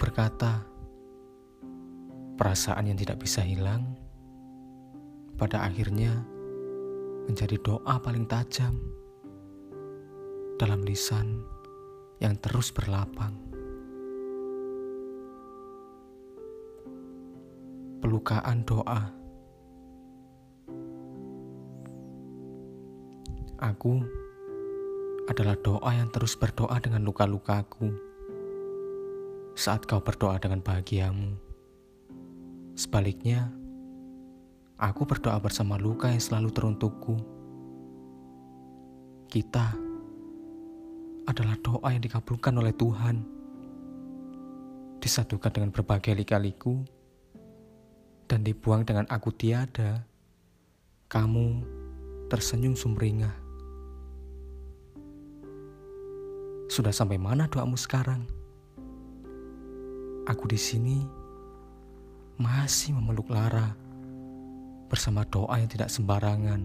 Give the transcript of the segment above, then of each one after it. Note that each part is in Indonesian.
berkata, perasaan yang tidak bisa hilang pada akhirnya menjadi doa paling tajam dalam lisan yang terus berlapang. Pelukaan doa. Aku adalah doa yang terus berdoa dengan luka-lukaku saat kau berdoa dengan bahagiamu. Sebaliknya, aku berdoa bersama luka yang selalu teruntukku. Kita adalah doa yang dikabulkan oleh Tuhan. Disatukan dengan berbagai lika-liku dan dibuang dengan aku tiada. Kamu tersenyum sumringah. Sudah sampai mana doamu sekarang? Aku di sini masih memeluk Lara bersama doa yang tidak sembarangan.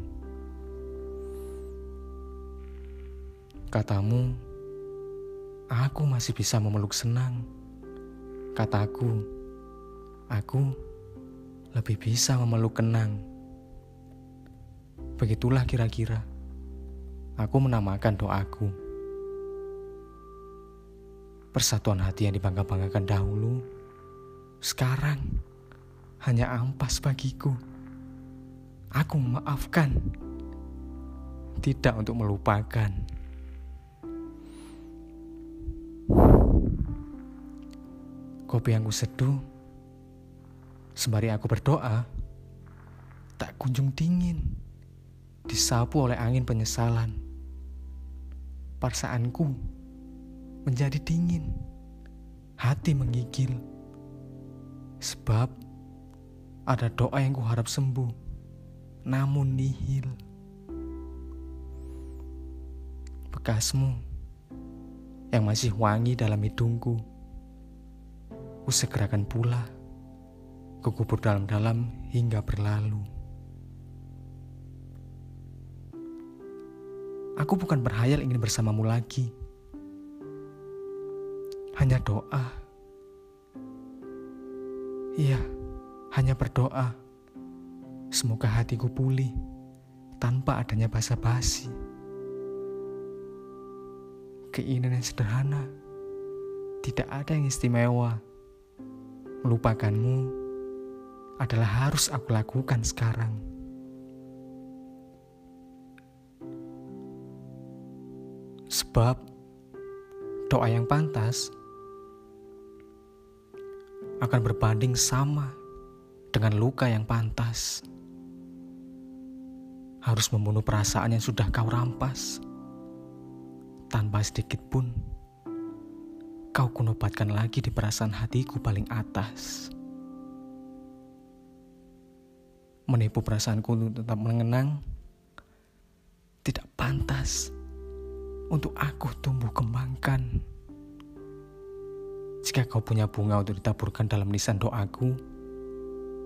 Katamu, aku masih bisa memeluk senang. Kataku, aku lebih bisa memeluk kenang. Begitulah kira-kira aku menamakan doaku. Persatuan hati yang dibangga-banggakan dahulu, sekarang hanya ampas bagiku. Aku memaafkan, tidak untuk melupakan. Kopi yang kuseduh, sembari aku berdoa, tak kunjung dingin, disapu oleh angin penyesalan. Perasaanku menjadi dingin, hati menggigil, sebab ada doa yang kuharap sembuh namun nihil. Bekasmu yang masih wangi dalam hidungku, ku segerakan pula, kukubur dalam-dalam hingga berlalu. Aku bukan berhayal ingin bersamamu lagi. Hanya doa. Iya, hanya berdoa Semoga hatiku pulih tanpa adanya basa-basi. Keinginan yang sederhana, tidak ada yang istimewa. Melupakanmu adalah harus aku lakukan sekarang. Sebab doa yang pantas akan berbanding sama dengan luka yang pantas harus membunuh perasaan yang sudah kau rampas. Tanpa sedikit pun, kau kunobatkan lagi di perasaan hatiku paling atas. Menipu perasaanku untuk tetap mengenang, tidak pantas untuk aku tumbuh kembangkan. Jika kau punya bunga untuk ditaburkan dalam nisan doaku,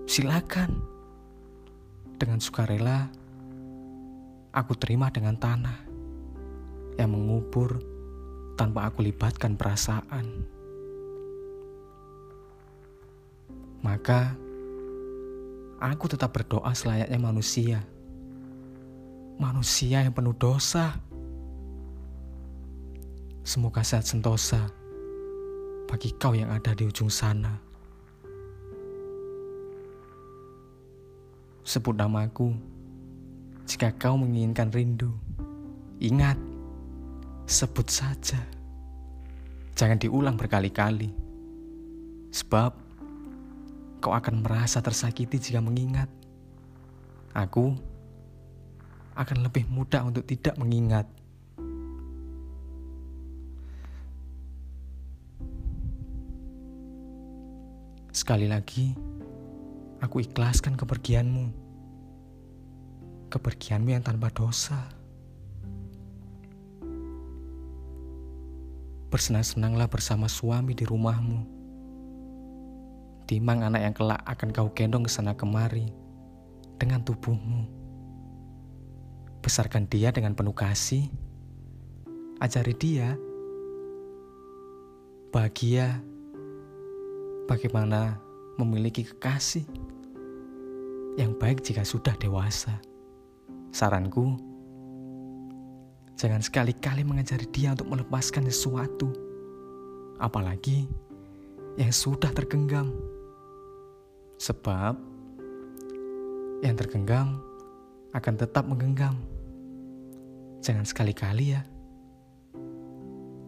silakan. Dengan sukarela, aku terima dengan tanah yang mengubur tanpa aku libatkan perasaan. Maka aku tetap berdoa selayaknya manusia. Manusia yang penuh dosa. Semoga sehat sentosa bagi kau yang ada di ujung sana. Sebut namaku jika kau menginginkan rindu, ingat, sebut saja. Jangan diulang berkali-kali, sebab kau akan merasa tersakiti jika mengingat. Aku akan lebih mudah untuk tidak mengingat. Sekali lagi, aku ikhlaskan kepergianmu kepergianmu yang tanpa dosa. Bersenang-senanglah bersama suami di rumahmu. Timang anak yang kelak akan kau gendong ke sana kemari dengan tubuhmu. Besarkan dia dengan penuh kasih. Ajari dia bahagia bagaimana memiliki kekasih yang baik jika sudah dewasa. Saranku, jangan sekali-kali mengajari dia untuk melepaskan sesuatu, apalagi yang sudah tergenggam. Sebab yang tergenggam akan tetap menggenggam. Jangan sekali-kali ya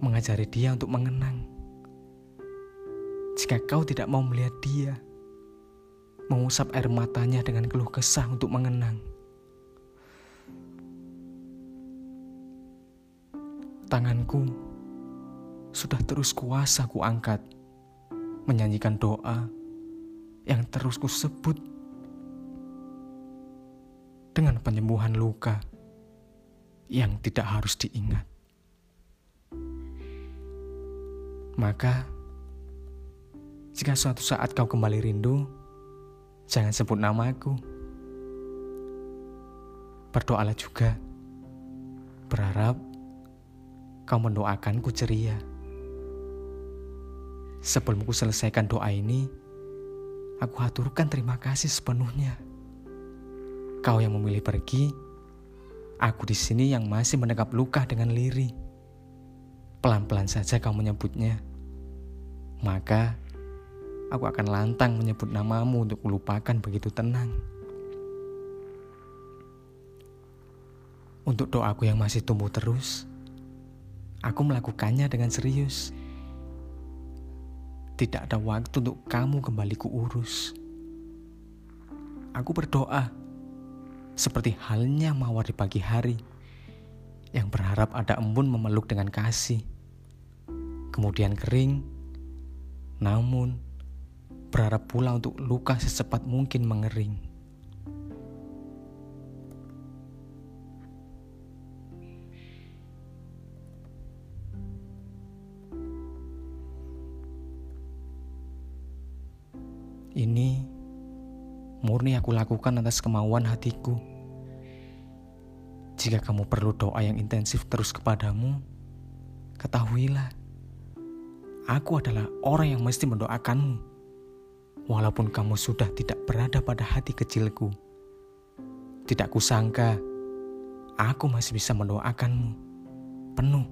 mengajari dia untuk mengenang. Jika kau tidak mau melihat dia, mengusap air matanya dengan keluh kesah untuk mengenang. Tanganku sudah terus kuasa ku angkat, menyanyikan doa yang terus ku sebut dengan penyembuhan luka yang tidak harus diingat. Maka, jika suatu saat kau kembali rindu, jangan sebut namaku. Berdoalah juga, berharap kau mendoakanku ceria. Sebelum ku selesaikan doa ini, aku haturkan terima kasih sepenuhnya. Kau yang memilih pergi, aku di sini yang masih menegap luka dengan liri. Pelan-pelan saja kau menyebutnya. Maka aku akan lantang menyebut namamu untuk melupakan begitu tenang. Untuk doaku yang masih tumbuh terus, aku melakukannya dengan serius. Tidak ada waktu untuk kamu kembali kuurus. Aku berdoa seperti halnya mawar di pagi hari yang berharap ada embun memeluk dengan kasih. Kemudian kering, namun berharap pula untuk luka secepat mungkin mengering. Ini murni aku lakukan atas kemauan hatiku. Jika kamu perlu doa yang intensif terus kepadamu, ketahuilah, aku adalah orang yang mesti mendoakanmu, walaupun kamu sudah tidak berada pada hati kecilku. Tidak kusangka, aku masih bisa mendoakanmu penuh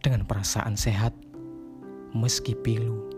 dengan perasaan sehat meski pilu.